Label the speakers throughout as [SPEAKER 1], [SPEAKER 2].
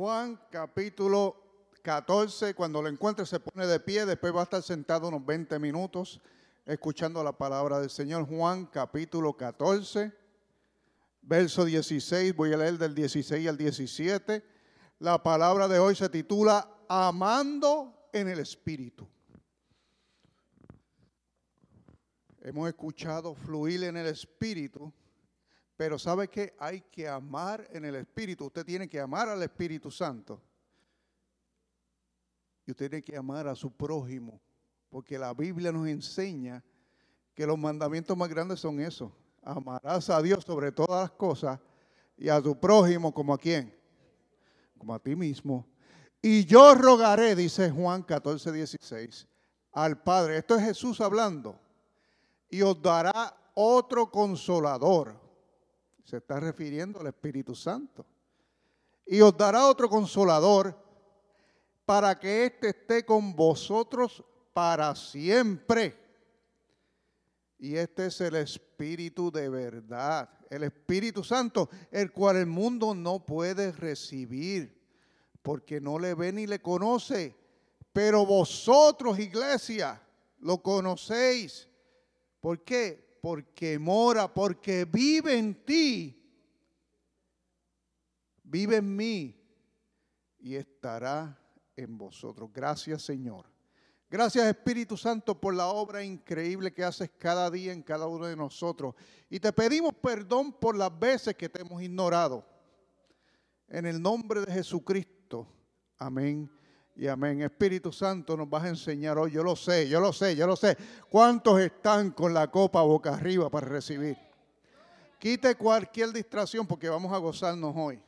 [SPEAKER 1] Juan capítulo 14, cuando lo encuentre se pone de pie, después va a estar sentado unos 20 minutos escuchando la palabra del Señor. Juan capítulo 14, verso 16, voy a leer del 16 al 17. La palabra de hoy se titula Amando en el Espíritu. Hemos escuchado fluir en el Espíritu, pero ¿sabe que hay que amar en el Espíritu? Usted tiene que amar al Espíritu Santo. Y usted tiene que amar a su prójimo, porque la Biblia nos enseña que los mandamientos más grandes son esos. Amarás a Dios sobre todas las cosas y a tu prójimo como a quién? Como a ti mismo. Y yo rogaré, dice Juan 14, 16, al Padre. Esto es Jesús hablando y os dará otro consolador. Se está refiriendo al Espíritu Santo. Y os dará otro consolador para que éste esté con vosotros para siempre. Y este es el Espíritu de verdad, el Espíritu Santo, el cual el mundo no puede recibir, porque no le ve ni le conoce. Pero vosotros, iglesia, lo conocéis ¿Por qué? Porque mora, porque vive en ti, vive en mí y estará en vosotros. Gracias Señor. Gracias Espíritu Santo por la obra increíble que haces cada día en cada uno de nosotros. Y te pedimos perdón por las veces que te hemos ignorado. En el nombre de Jesucristo. Amén y amén. Espíritu Santo nos vas a enseñar hoy. Yo lo sé, yo lo sé, yo lo sé. ¿Cuántos están con la copa boca arriba para recibir? Quite cualquier distracción porque vamos a gozarnos hoy.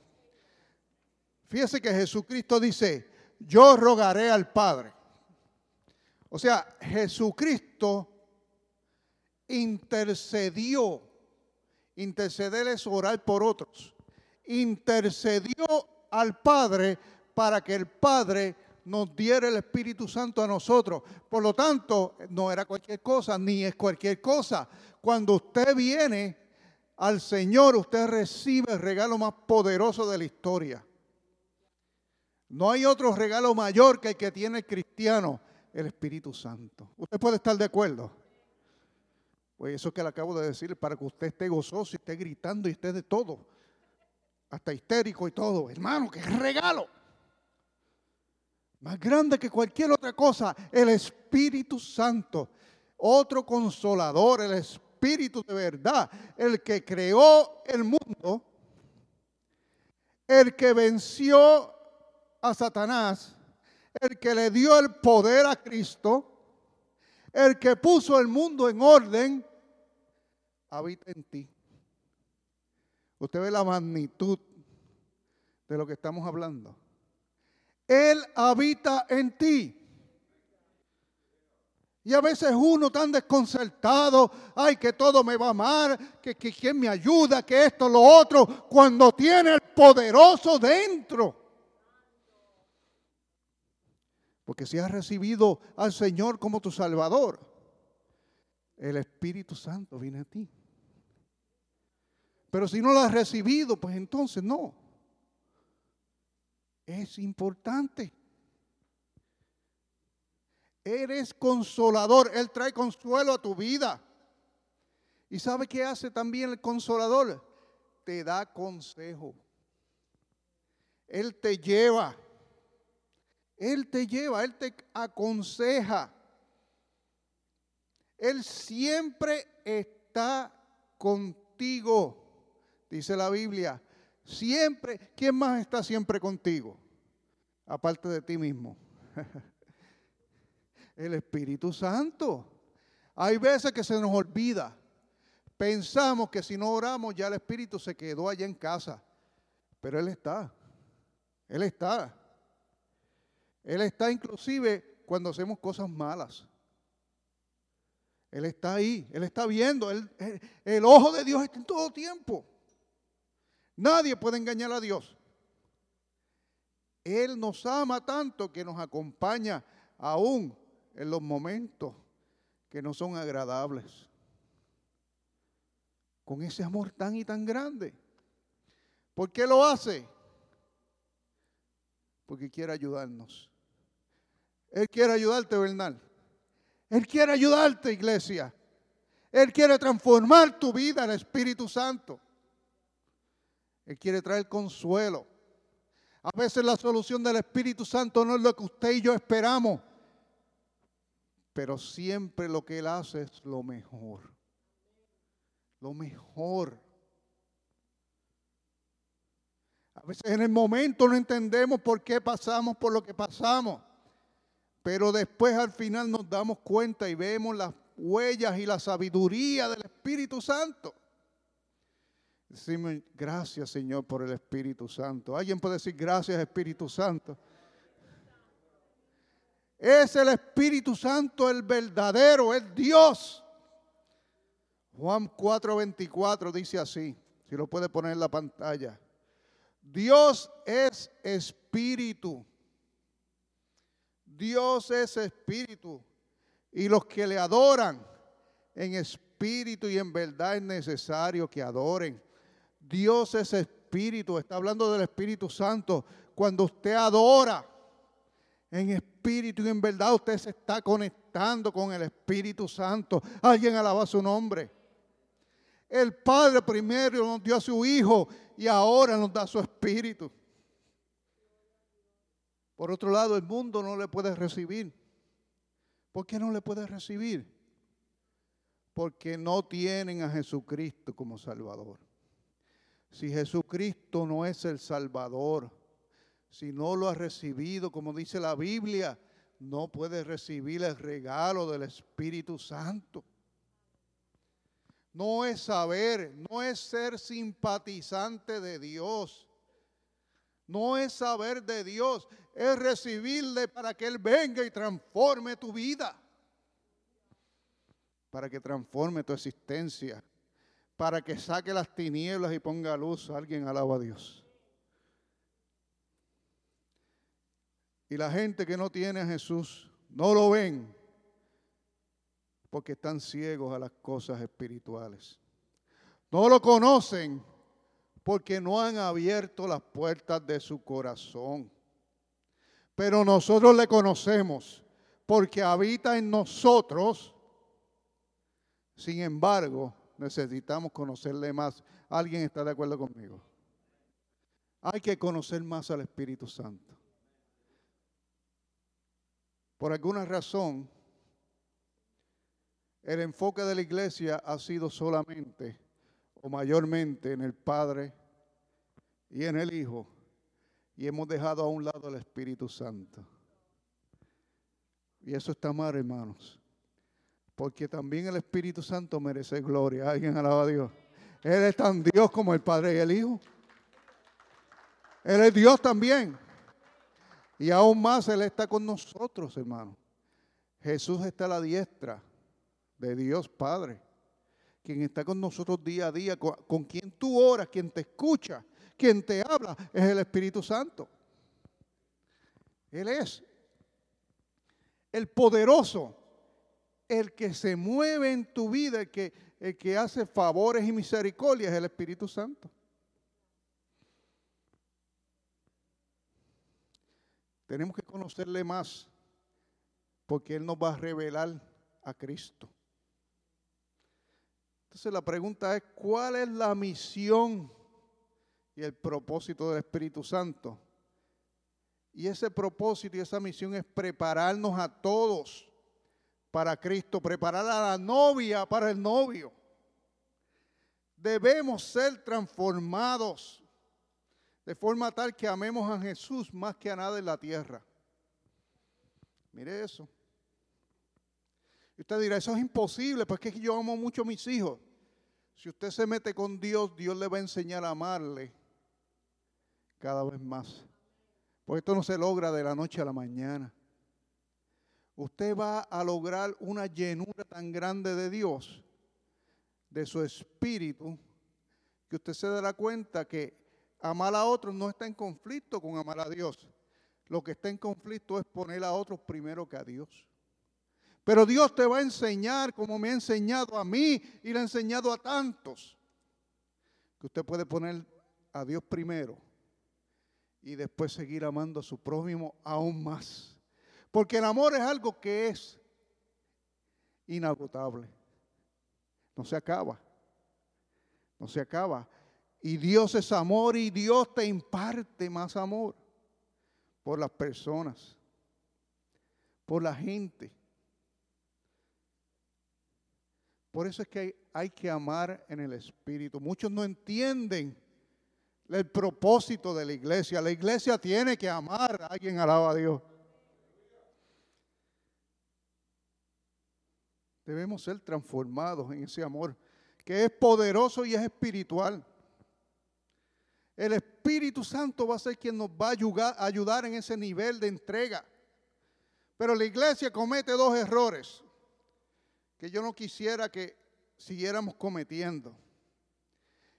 [SPEAKER 1] Fíjese que Jesucristo dice, yo rogaré al Padre. O sea, Jesucristo intercedió. Interceder es orar por otros. Intercedió al Padre para que el Padre nos diera el Espíritu Santo a nosotros. Por lo tanto, no era cualquier cosa, ni es cualquier cosa. Cuando usted viene al Señor, usted recibe el regalo más poderoso de la historia. No hay otro regalo mayor que el que tiene el cristiano, el Espíritu Santo. Usted puede estar de acuerdo. Pues eso que le acabo de decir, para que usted esté gozoso y esté gritando y esté de todo, hasta histérico y todo. Hermano, qué regalo más grande que cualquier otra cosa, el Espíritu Santo, otro consolador, el Espíritu de verdad, el que creó el mundo, el que venció a Satanás, el que le dio el poder a Cristo, el que puso el mundo en orden, habita en ti. Usted ve la magnitud de lo que estamos hablando. Él habita en ti. Y a veces uno tan desconcertado, ay, que todo me va amar, que, que quien me ayuda, que esto, lo otro, cuando tiene el poderoso dentro. Porque si has recibido al Señor como tu Salvador, el Espíritu Santo viene a ti. Pero si no lo has recibido, pues entonces no es importante. Eres consolador. Él trae consuelo a tu vida. ¿Y sabe qué hace también el consolador? Te da consejo. Él te lleva. Él te lleva, Él te aconseja. Él siempre está contigo, dice la Biblia. Siempre, ¿quién más está siempre contigo? Aparte de ti mismo. El Espíritu Santo. Hay veces que se nos olvida. Pensamos que si no oramos ya el Espíritu se quedó allá en casa. Pero Él está. Él está. Él está inclusive cuando hacemos cosas malas. Él está ahí, Él está viendo. el, el ojo de Dios está en todo tiempo. Nadie puede engañar a Dios. Él nos ama tanto que nos acompaña aún en los momentos que no son agradables. Con ese amor tan y tan grande. ¿Por qué lo hace? porque quiere ayudarnos. Él quiere ayudarte, Bernal. Él quiere ayudarte, iglesia. Él quiere transformar tu vida, el Espíritu Santo. Él quiere traer consuelo. A veces la solución del Espíritu Santo no es lo que usted y yo esperamos, pero siempre lo que Él hace es lo mejor. Lo mejor. A veces en el momento no entendemos por qué pasamos por lo que pasamos, pero después al final nos damos cuenta y vemos las huellas y la sabiduría del Espíritu Santo. Decimos, gracias Señor por el Espíritu Santo. ¿Alguien puede decir gracias Espíritu Santo? Es el Espíritu Santo el verdadero, es Dios. Juan 4:24 dice así, si lo puede poner en la pantalla. Dios es espíritu. Dios es espíritu. Y los que le adoran en espíritu y en verdad es necesario que adoren. Dios es espíritu. Está hablando del Espíritu Santo. Cuando usted adora en espíritu y en verdad, usted se está conectando con el Espíritu Santo. Alguien alaba su nombre. El Padre primero nos dio a su Hijo y ahora nos da su Espíritu. Por otro lado, el mundo no le puede recibir. ¿Por qué no le puede recibir? Porque no tienen a Jesucristo como Salvador. Si Jesucristo no es el Salvador, si no lo ha recibido, como dice la Biblia, no puede recibir el regalo del Espíritu Santo. No es saber, no es ser simpatizante de Dios, no es saber de Dios, es recibirle para que Él venga y transforme tu vida, para que transforme tu existencia, para que saque las tinieblas y ponga luz. Alguien alaba a Dios. Y la gente que no tiene a Jesús, no lo ven porque están ciegos a las cosas espirituales. No lo conocen porque no han abierto las puertas de su corazón. Pero nosotros le conocemos porque habita en nosotros. Sin embargo, necesitamos conocerle más. ¿Alguien está de acuerdo conmigo? Hay que conocer más al Espíritu Santo. Por alguna razón, el enfoque de la iglesia ha sido solamente o mayormente en el Padre y en el Hijo y hemos dejado a un lado el Espíritu Santo. Y eso está mal, hermanos. Porque también el Espíritu Santo merece gloria. Alguien alaba a Dios. Él es tan Dios como el Padre y el Hijo. Él es Dios también. Y aún más Él está con nosotros, hermanos. Jesús está a la diestra de Dios Padre, quien está con nosotros día a día, con, quien tú oras, quien te escucha, quien te habla, es el Espíritu Santo. Él es el poderoso, el que se mueve en tu vida, el que, el que hace favores y misericordias, es el Espíritu Santo. Tenemos que conocerle más, porque Él nos va a revelar a Cristo. Entonces la pregunta es, ¿cuál es la misión y el propósito del Espíritu Santo? Y ese propósito y esa misión es prepararnos a todos para Cristo, preparar a la novia para el novio. Debemos ser transformados de forma tal que amemos a Jesús más que a nada en la tierra. Mire eso. Y usted dirá, eso es imposible, porque es que yo amo mucho a mis hijos. Si usted se mete con Dios, Dios le va a enseñar a amarle cada vez más. Porque esto no se logra de la noche a la mañana. Usted va a lograr una llenura tan grande de Dios, de su espíritu, que usted se dará cuenta que amar a otros no está en conflicto con amar a Dios. Lo que está en conflicto es poner a otros primero que a Dios. Pero Dios te va a enseñar como me ha enseñado a mí y le ha enseñado a tantos. Que usted puede poner a Dios primero y después seguir amando a su prójimo aún más. Porque el amor es algo que es inagotable. No se acaba. No se acaba. Y Dios es amor y Dios te imparte más amor por las personas, por la gente. Por eso es que hay que amar en el Espíritu. Muchos no entienden el propósito de la iglesia. La iglesia tiene que amar. Alguien alaba a Dios. Debemos ser transformados en ese amor que es poderoso y es espiritual. El Espíritu Santo va a ser quien nos va a ayudar, en ese nivel de entrega. Pero la iglesia comete dos errores que yo no quisiera que siguiéramos cometiendo.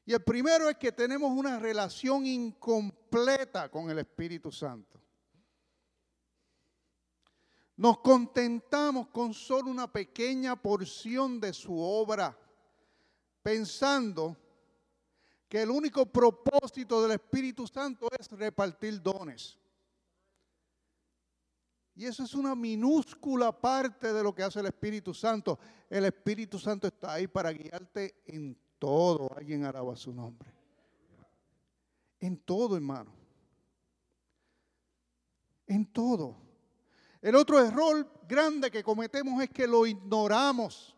[SPEAKER 1] Y el primero es que tenemos una relación incompleta con el Espíritu Santo. Nos contentamos con solo una pequeña porción de su obra, pensando que el único propósito del Espíritu Santo es repartir dones. Y eso es una minúscula parte de lo que hace el Espíritu Santo. El Espíritu Santo está ahí para guiarte en todo. Alguien alaba su nombre. En todo, hermano. En todo. El otro error grande que cometemos es que lo ignoramos.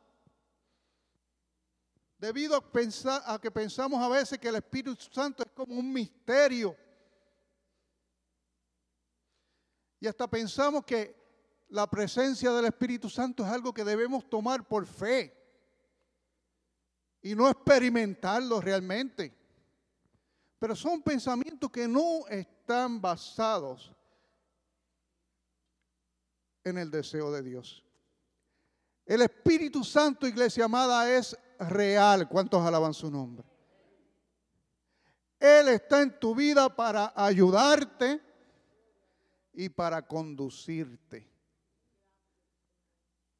[SPEAKER 1] Debido a, pensar, a que pensamos a veces que el Espíritu Santo es como un misterio. Y hasta pensamos que la presencia del Espíritu Santo es algo que debemos tomar por fe y no experimentarlo realmente. Pero son pensamientos que no están basados en el deseo de Dios. El Espíritu Santo, iglesia amada, es real. ¿Cuántos alaban su nombre? Él está en tu vida para ayudarte y para conducirte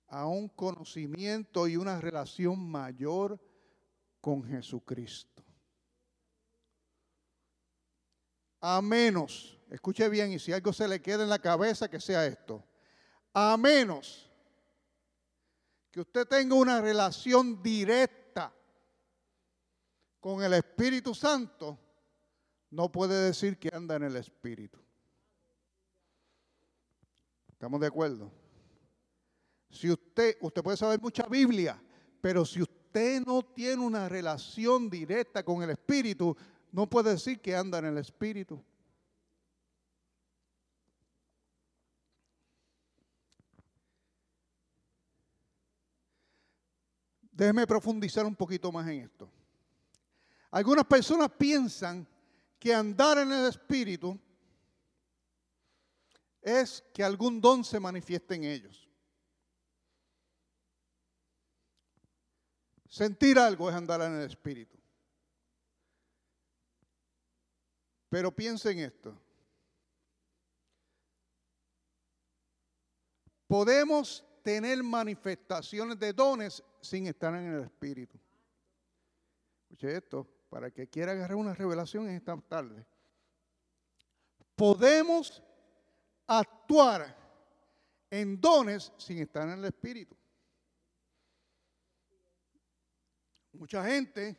[SPEAKER 1] a un conocimiento y una relación mayor con Jesucristo. A menos, escuche bien y si algo se le queda en la cabeza, que sea esto a menos que usted tenga una relación directa con el Espíritu Santo, no puede decir que anda en el Espíritu. ¿Estamos de acuerdo? Si usted, usted puede saber mucha Biblia, pero si usted no tiene una relación directa con el Espíritu, no puede decir que anda en el Espíritu. Déjeme profundizar un poquito más en esto. Algunas personas piensan que andar en el Espíritu es que algún don se manifieste en ellos. Sentir algo es andar en el Espíritu. Pero piensen esto. Podemos tener manifestaciones de dones sin estar en el Espíritu. Escuche esto, para que quiera agarrar una revelación en esta tarde. Podemos actuar en dones sin estar en el Espíritu. Mucha gente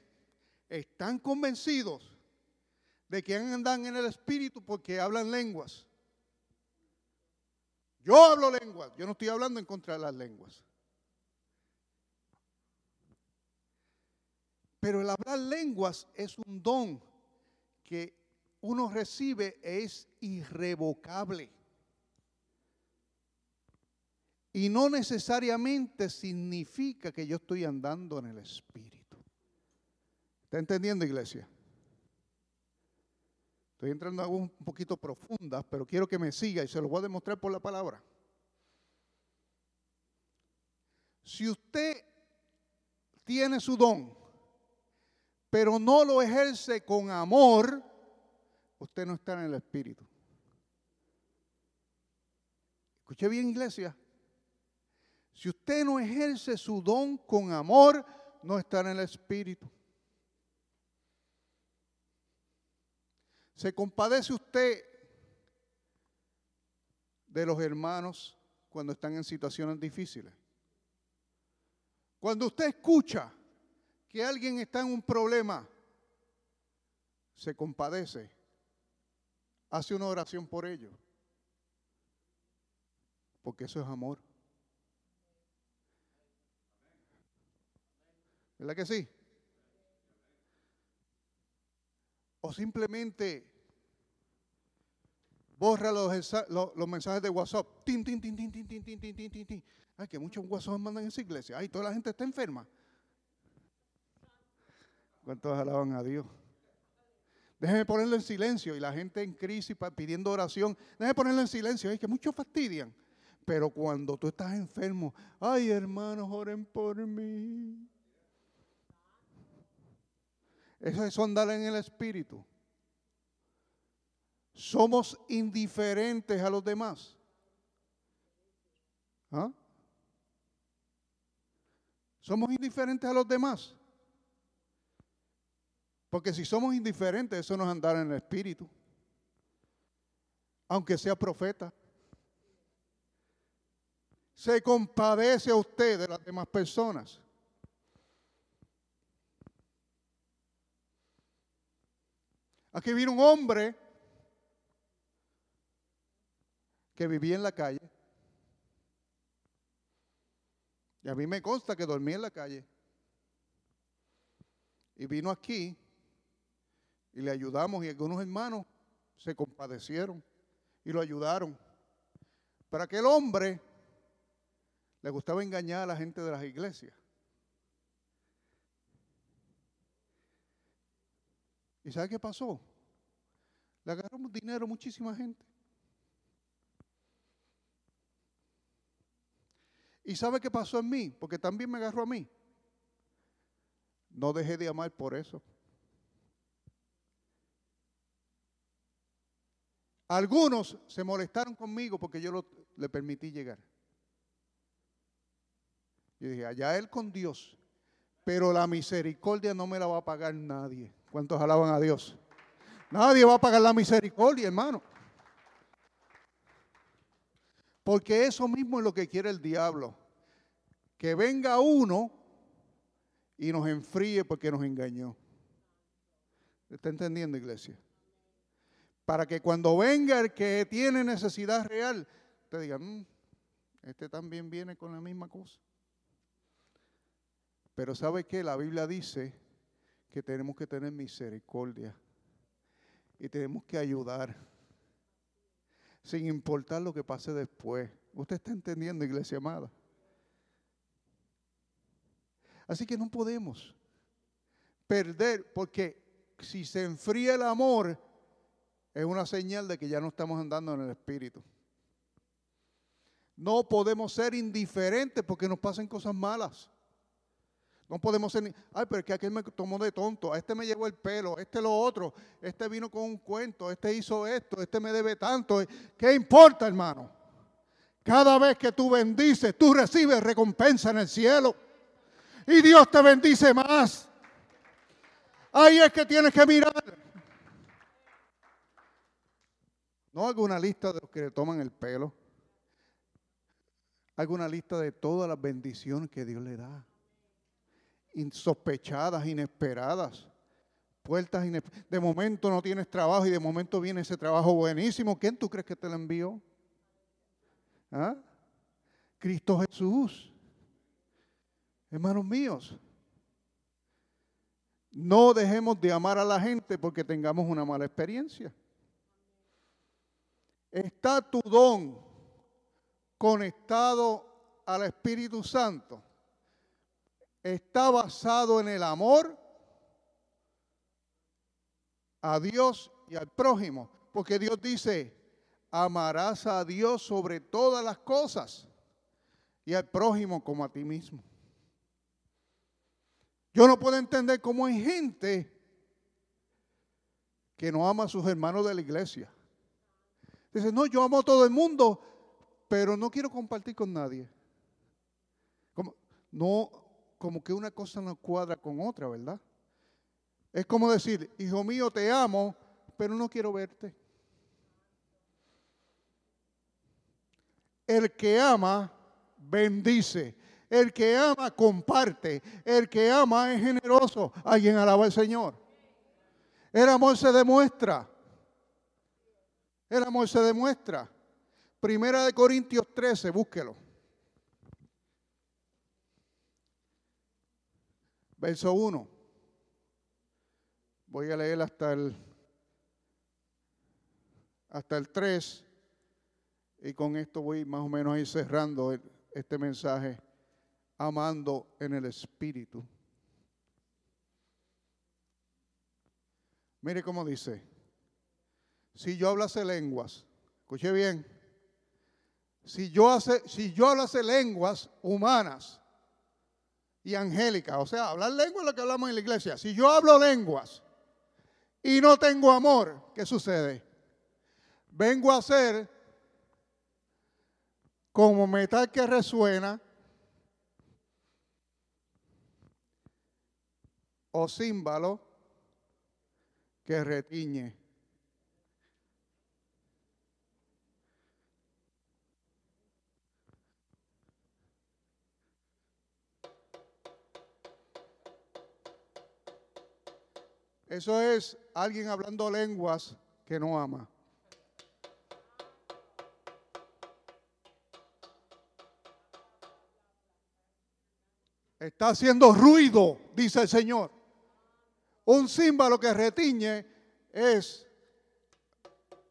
[SPEAKER 1] están convencidos de que andan en el Espíritu porque hablan lenguas. Yo hablo lenguas, yo no estoy hablando en contra de las lenguas. Pero el hablar lenguas es un don que uno recibe, es irrevocable. Y no necesariamente significa que yo estoy andando en el Espíritu. ¿Está entendiendo, iglesia? Estoy entrando en un poquito profundas, pero quiero que me siga y se lo voy a demostrar por la palabra. Si usted tiene su don, pero no lo ejerce con amor, usted no está en el Espíritu. Escuche bien, iglesia. Si usted no ejerce su don con amor, no está en el Espíritu. ¿Se compadece usted de los hermanos cuando están en situaciones difíciles. Cuando usted escucha que alguien está en un problema, se compadece, hace una oración por ello, porque eso es amor. ¿Verdad que sí? O simplemente borra los, mensajes de WhatsApp. Tin, tin, tin, tin, tin, tin, tin, tin, tin. Ay, que muchos WhatsApp mandan en esa iglesia. Ay, toda la gente está enferma. ¿Cuántos alaban a Dios? Déjeme ponerlo en silencio y la gente en crisis pidiendo oración. Déjeme ponerlo en silencio. Ay, que muchos fastidian. Pero cuando tú estás enfermo, ay hermanos, oren por mí. Eso es andar en el espíritu. Somos indiferentes a los demás. ¿Ah? Somos indiferentes a los demás. Porque si somos indiferentes, eso no es andar en el espíritu. Aunque sea profeta. Se compadece a usted de las demás personas. Aquí viene un hombre que vivía en la calle. Y a mí me consta que dormía en la calle. Y vino aquí y le ayudamos y algunos hermanos se compadecieron y lo ayudaron. Para aquel hombre le gustaba engañar a la gente de las iglesias. ¿Y sabe qué pasó? Le agarramos dinero a muchísima gente. ¿Y sabe qué pasó en mí? Porque también me agarró a mí. No dejé de amar por eso. Algunos se molestaron conmigo porque yo le permití llegar. Yo dije, allá él con Dios, pero la misericordia no me la va a pagar nadie. ¿Cuántos alaban a Dios? Nadie va a pagar la misericordia, hermano. Porque eso mismo es lo que quiere el diablo. Que venga uno y nos enfríe porque nos engañó. ¿Está entendiendo, iglesia? Para que cuando venga el que tiene necesidad real, te diga, mm, este también viene con la misma cosa. Pero ¿sabe qué? La Biblia dice que tenemos que tener misericordia y tenemos que ayudar sin importar lo que pase después. ¿Usted está entendiendo, iglesia amada? Así que no podemos perder, porque si se enfría el amor, es una señal de que ya no estamos andando en el Espíritu. No podemos ser indiferentes porque nos pasen cosas malas. No podemos ser, ay, pero es que aquel me tomó de tonto, a este me llevó el pelo, este lo otro, este vino con un cuento, este hizo esto, este me debe tanto. ¿Qué importa, hermano? Cada vez que tú bendices, tú recibes recompensa en el cielo. Y Dios te bendice más. Ahí es que tienes que mirar. No hago una lista de los que le toman el pelo. Hago una lista de todas las bendiciones que Dios le da insospechadas, inesperadas. Puertas De momento no tienes trabajo y de momento viene ese trabajo buenísimo. ¿Quién tú crees que te lo envió? ¿Ah? Cristo Jesús. Hermanos míos, no dejemos de amar a la gente porque tengamos una mala experiencia. Está tu don conectado al Espíritu Santo está basado en el amor a Dios y al prójimo. Porque Dios dice, amarás a Dios sobre todas las cosas y al prójimo como a ti mismo. Yo no puedo entender cómo hay gente que no ama a sus hermanos de la iglesia. Dice, no, yo amo a todo el mundo, pero no quiero compartir con nadie. Como, no, como que una cosa no cuadra con otra, ¿verdad? Es como decir, hijo mío, te amo, pero no quiero verte. El que ama, bendice. El que ama, comparte. El que ama es generoso. Alguien alaba al Señor. El amor se demuestra. El amor se demuestra. Primera de Corintios 13, búsquelo. Verso 1. Voy a leer hasta el hasta el 3 y con esto voy más o menos ahí cerrando este mensaje amando en el espíritu. Mire cómo dice, si yo hablase lenguas, escuche bien, si yo, hace, si yo hablase lenguas humanas y angélicas, o sea, hablar lenguas es lo que hablamos en la iglesia, si yo hablo lenguas y no tengo amor, ¿qué sucede? Vengo a ser como metal que resuena o címbalo que retiñe. Eso es alguien hablando lenguas que no ama. Está haciendo ruido, dice el Señor. Un símbolo que retiñe es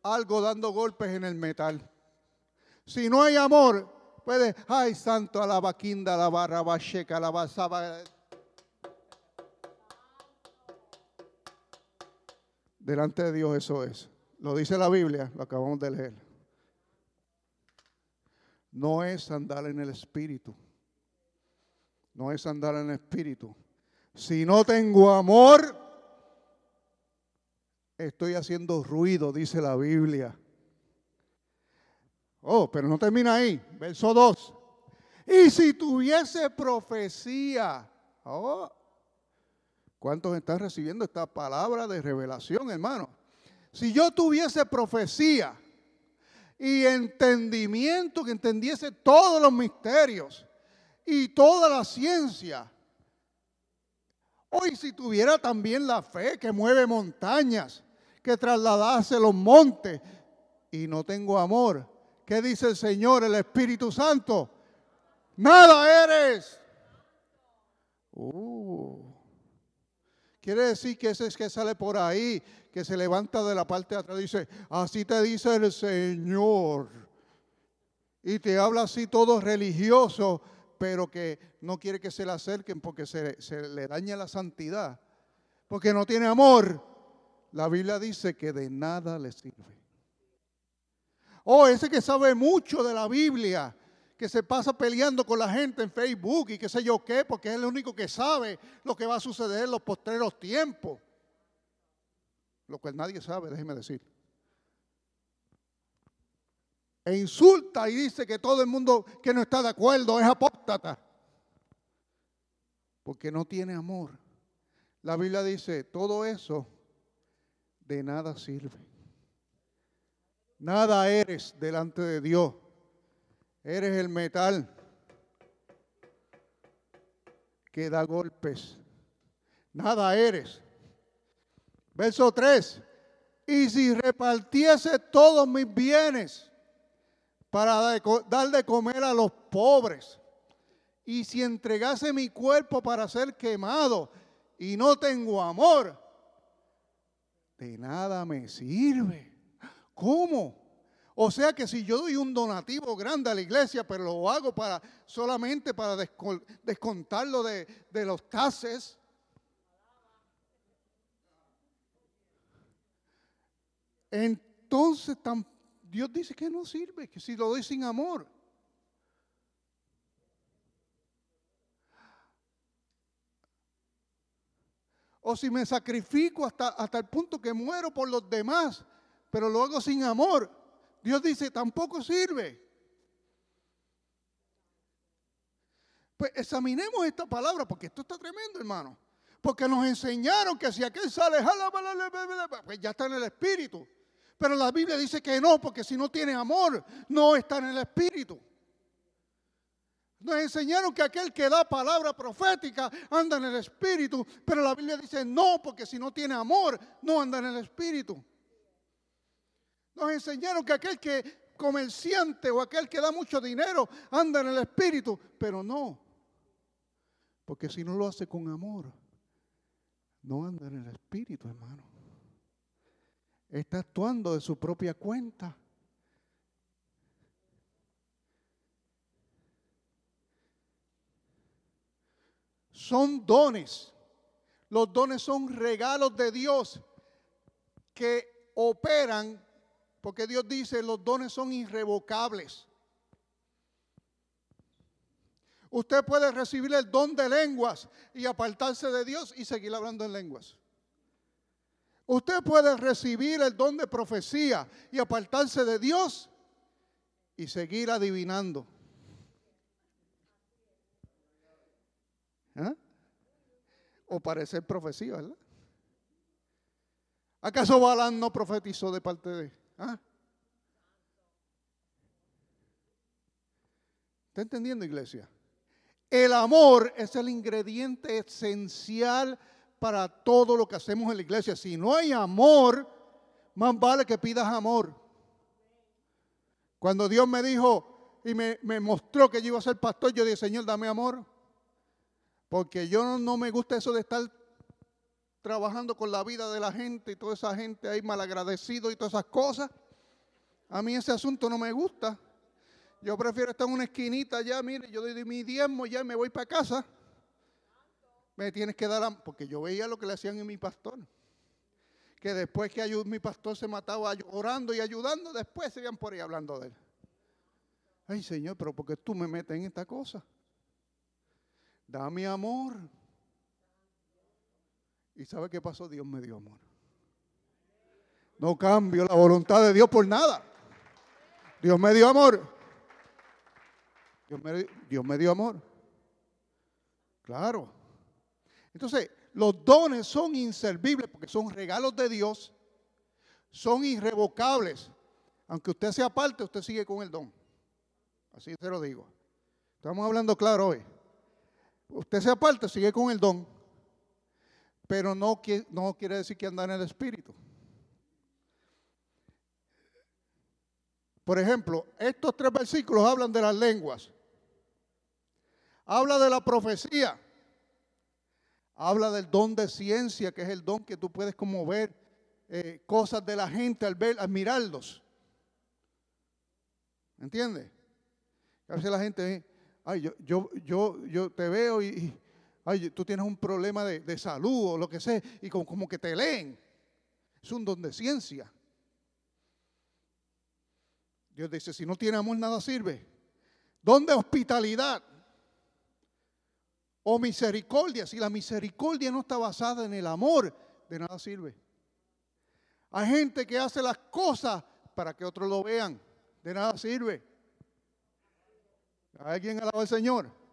[SPEAKER 1] algo dando golpes en el metal. Si no hay amor, puede, ay santo, a la vaquinda, Delante de Dios eso es. Lo dice la Biblia, lo acabamos de leer. No es andar en el espíritu. No es andar en el espíritu. Si no tengo amor, estoy haciendo ruido, dice la Biblia. Oh, pero no termina ahí. Verso 2. Y si tuviese profecía, oh, ¿Cuántos están recibiendo esta palabra de revelación, hermano? Si yo tuviese profecía y entendimiento, que entendiese todos los misterios y toda la ciencia, hoy si tuviera también la fe que mueve montañas, que trasladase los montes y no tengo amor, ¿qué dice el Señor, el Espíritu Santo? Nada eres. Uh. Quiere decir que ese es que sale por ahí, que se levanta de la parte de atrás y dice, así te dice el Señor. Y te habla así todo religioso, pero que no quiere que se le acerquen porque se, se le daña la santidad. Porque no tiene amor. La Biblia dice que de nada le sirve. Oh, ese que sabe mucho de la Biblia, que se pasa peleando con la gente en Facebook y qué sé yo qué, porque es el único que sabe lo que va a suceder en los postreros tiempos. Lo cual nadie sabe, déjeme decir. E insulta y dice que todo el mundo que no está de acuerdo es apóstata. Porque no tiene amor. La Biblia dice, todo eso de nada sirve. Nada eres delante de Dios Eres el metal que da golpes. Nada eres. Verso 3. Y si repartiese todos mis bienes para dar de comer a los pobres, y si entregase mi cuerpo para ser quemado y no tengo amor, de nada me sirve. ¿Cómo? O sea que si yo doy un donativo grande a la iglesia, pero lo hago para solamente para descontarlo de, de los tases, entonces Dios dice que no sirve, que si lo doy sin amor. O si me sacrifico hasta, hasta el punto que muero por los demás, pero lo hago sin amor. Dios dice, tampoco sirve. Pues examinemos esta palabra, porque esto está tremendo, hermano. Porque nos enseñaron que si aquel sale, pues ya está en el espíritu. Pero la Biblia dice que no, porque si no tiene amor, no está en el Espíritu. Nos enseñaron que aquel que da palabra profética anda en el Espíritu, pero la Biblia dice no, porque si no tiene amor, no anda en el Espíritu. Nos enseñaron que aquel que comerciante o aquel que da mucho dinero anda en el Espíritu, pero no, porque si no lo hace con amor, no anda en el Espíritu, hermano. Está actuando de su propia cuenta. Son dones. Los dones son regalos de Dios que operan, porque Dios dice, los dones son irrevocables. Usted puede recibir el don de lenguas y apartarse de Dios y seguir hablando en lenguas. Usted puede recibir el don de profecía y apartarse de Dios y seguir adivinando. ¿Ah? O parecer profecía, ¿verdad? ¿Acaso Balán no profetizó de parte de... ¿Ah? ¿Está entendiendo, iglesia? El amor es el ingrediente esencial para todo lo que hacemos en la iglesia. Si no hay amor, más vale que pidas amor. Cuando Dios me dijo y me, mostró que yo iba a ser pastor, yo dije, Señor, dame amor. Porque yo no, me gusta eso de estar trabajando con la vida de la gente y toda esa gente ahí malagradecido y todas esas cosas. A mí ese asunto no me gusta. Yo prefiero estar en una esquinita ya, mire, yo doy mi diezmo ya y me voy para casa. Me tienes que dar, porque yo veía lo que le hacían a mi pastor. Que después que mi pastor se mataba orando y ayudando, después se iban por ahí hablando de él. Ay, Señor, pero ¿por qué tú me metes en esta cosa? Dame amor. ¿Y sabe qué pasó? Dios me dio amor. No cambio la voluntad de Dios por nada. Dios me dio amor. Dios me, dio amor. Claro. Entonces, los dones son inservibles porque son regalos de Dios, son irrevocables. Aunque usted sea parte, usted sigue con el don. Así te lo digo. Estamos hablando claro hoy. Usted sea parte, sigue con el don. Pero no, no quiere decir que anda en el Espíritu. Por ejemplo, estos tres versículos hablan de las lenguas. Habla de la profecía. Habla del don de ciencia, que es el don que tú puedes como ver eh, cosas de la gente al ver, al mirarlos. ¿Entiendes? A veces la gente, ay, yo, yo, yo, yo te veo y, ay, tú tienes un problema de, salud o lo que sea, y como, como que te leen. Es un don de ciencia. Dios dice, si no tiene amor, nada sirve. Don de hospitalidad o misericordia. Si la misericordia no está basada en el amor, de nada sirve. Hay gente que hace las cosas para que otros lo vean, de nada sirve. ¿Hay alguien alaba al Señor?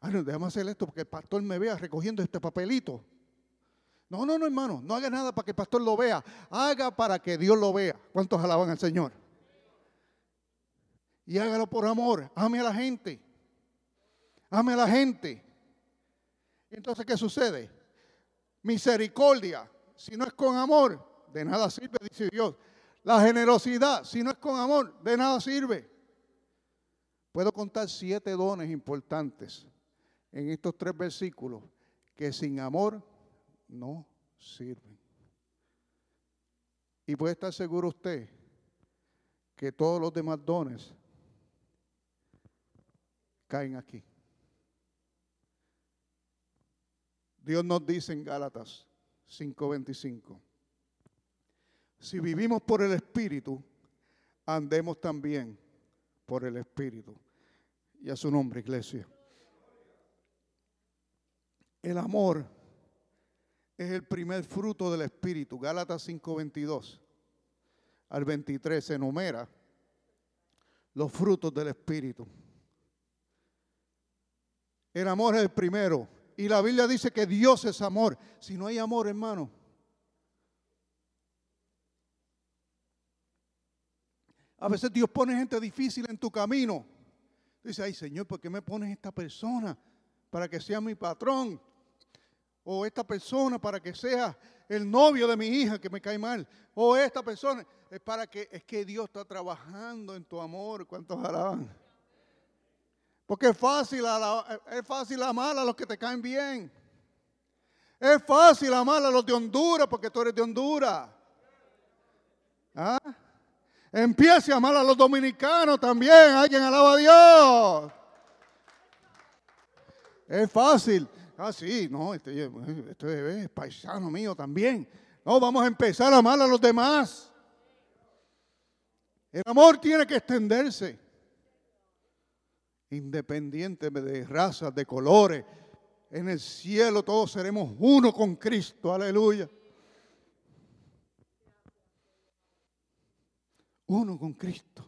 [SPEAKER 1] Ah, no, déjame hacer esto porque el pastor me vea recogiendo este papelito. No, no, no, hermano, no haga nada para que el pastor lo vea. Haga para que Dios lo vea. ¿Cuántos alaban al Señor? Y hágalo por amor. Ame a la gente. Ame a la gente. Entonces, ¿qué sucede? Misericordia, si no es con amor, de nada sirve, dice Dios. La generosidad, si no es con amor, de nada sirve. Puedo contar siete dones importantes en estos tres versículos que sin amor no sirven. Y puede estar seguro usted que todos los demás dones caen aquí. Dios nos dice en Gálatas 5:25, si vivimos por el Espíritu, andemos también por el Espíritu. Y a su nombre, iglesia. El amor es el primer fruto del Espíritu. Gálatas 5:22 al 23 se enumera los frutos del Espíritu. El amor es el primero. Y la Biblia dice que Dios es amor. Si no hay amor, hermano, A veces Dios pone gente difícil en tu camino. Dice, ay Señor, ¿por qué me pones esta persona para que sea mi patrón? O esta persona para que sea el novio de mi hija que me cae mal. O esta persona es para que es que Dios está trabajando en tu amor. ¿Cuántos alaban? Porque es fácil, es fácil amar a los que te caen bien. Es fácil amar a los de Honduras porque tú eres de Honduras. ¿Ah? Empiece a amar a los dominicanos también. Alguien alaba a Dios. Es fácil. Ah, sí, no, este, este es paisano mío también. No, vamos a empezar a amar a los demás. El amor tiene que extenderse. Independiente de razas, de colores. En el cielo todos seremos uno con Cristo. Aleluya. uno con Cristo.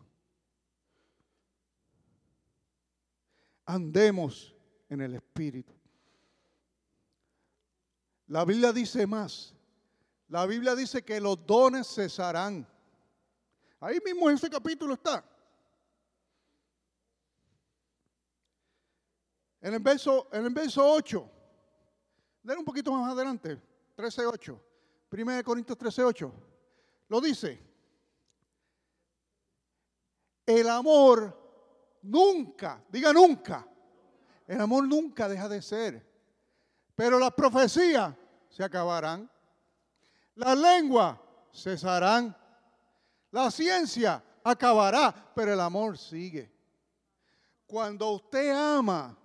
[SPEAKER 1] Andemos en el Espíritu. La Biblia dice más. La Biblia dice que los dones cesarán. Ahí mismo en ese capítulo está. En el verso, en el verso 8. Den un poquito más adelante. 13.8. 1 Corintios 13.8. Lo dice. El amor nunca, diga nunca, el amor nunca deja de ser. Pero las profecías se acabarán. Las lenguas cesarán. La ciencia acabará, pero el amor sigue. Cuando usted ama,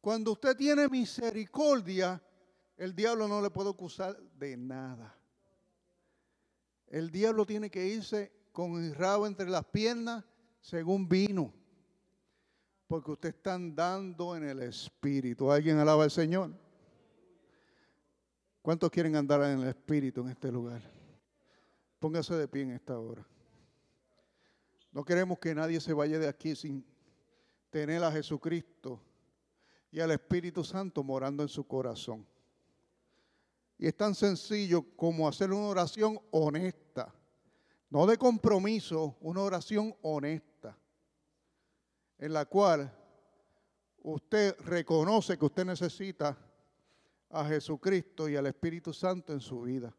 [SPEAKER 1] cuando usted tiene misericordia, el diablo no le puede acusar de nada. El diablo tiene que irse con el rabo entre las piernas según vino. Porque usted está andando en el Espíritu. ¿Alguien alaba al Señor? ¿Cuántos quieren andar en el Espíritu en este lugar? Póngase de pie en esta hora. No queremos que nadie se vaya de aquí sin tener a Jesucristo y al Espíritu Santo morando en su corazón. Y es tan sencillo como hacer una oración honesta no de compromiso, una oración honesta, en la cual usted reconoce que usted necesita a Jesucristo y al Espíritu Santo en su vida.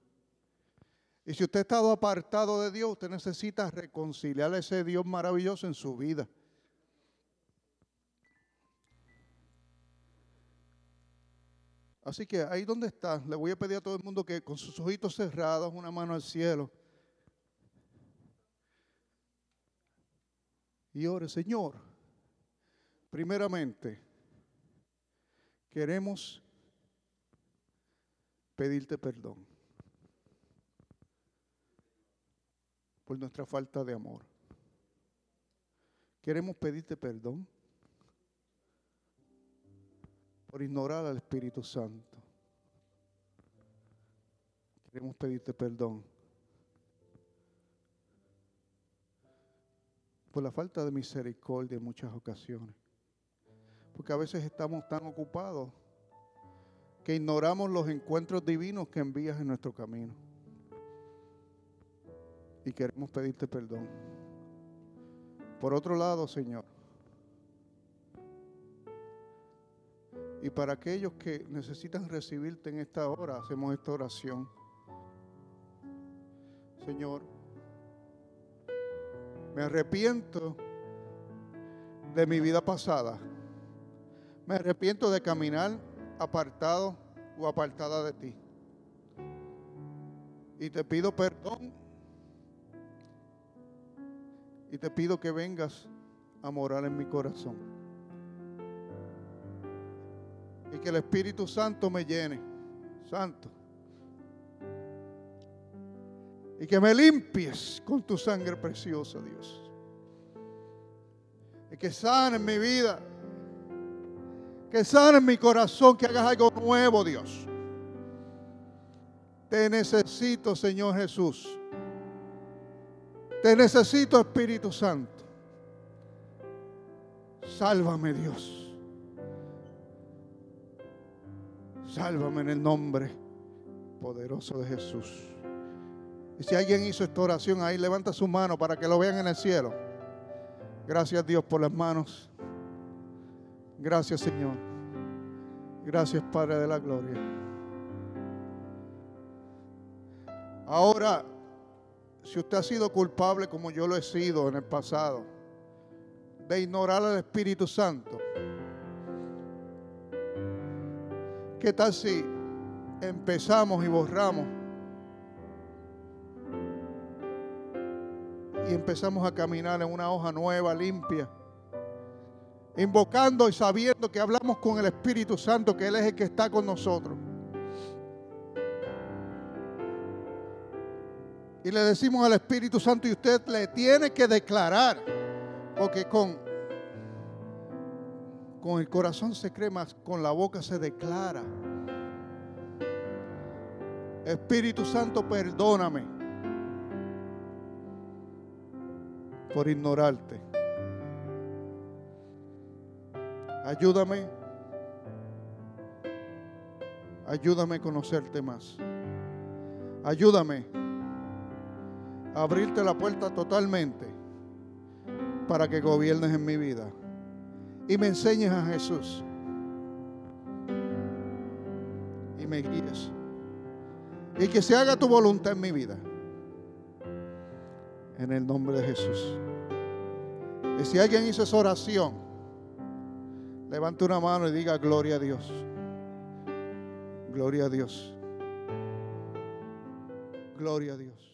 [SPEAKER 1] Y si usted ha estado apartado de Dios, usted necesita reconciliar a ese Dios maravilloso en su vida. Así que ahí donde está, le voy a pedir a todo el mundo que con sus ojitos cerrados, una mano al cielo, y ore, Señor, primeramente, queremos pedirte perdón por nuestra falta de amor. Queremos pedirte perdón por ignorar al Espíritu Santo. Queremos pedirte perdón por la falta de misericordia en muchas ocasiones. Porque a veces estamos tan ocupados que ignoramos los encuentros divinos que envías en nuestro camino. Y queremos pedirte perdón. Por otro lado, Señor, y para aquellos que necesitan recibirte en esta hora, hacemos esta oración. Señor, me arrepiento de mi vida pasada. Me arrepiento de caminar apartado o apartada de ti. Y te pido perdón. Y te pido que vengas a morar en mi corazón. Y que el Espíritu Santo me llene. Santo y que me limpies con tu sangre preciosa, Dios. Y que sane mi vida, que sane mi corazón, que hagas algo nuevo, Dios. Te necesito, Señor Jesús. Te necesito, Espíritu Santo. Sálvame, Dios. Sálvame en el nombre poderoso de Jesús. Y si alguien hizo esta oración ahí, levanta su mano para que lo vean en el cielo. Gracias Dios por las manos. Gracias Señor. Gracias Padre de la Gloria. Ahora, si usted ha sido culpable como yo lo he sido en el pasado, de ignorar al Espíritu Santo, ¿qué tal si empezamos y borramos y empezamos a caminar en una hoja nueva, limpia? Invocando y sabiendo que hablamos con el Espíritu Santo, que Él es el que está con nosotros. Y le decimos al Espíritu Santo y usted le tiene que declarar, porque con, con el corazón se cree más, con la boca se declara. Espíritu Santo, perdóname por ignorarte. Ayúdame. Ayúdame a conocerte más. Ayúdame a abrirte la puerta totalmente para que gobiernes en mi vida y me enseñes a Jesús y me guíes y que se haga tu voluntad en mi vida en el nombre de Jesús. Y si alguien hizo esa oración, levante una mano y diga gloria a Dios. Gloria a Dios. Gloria a Dios.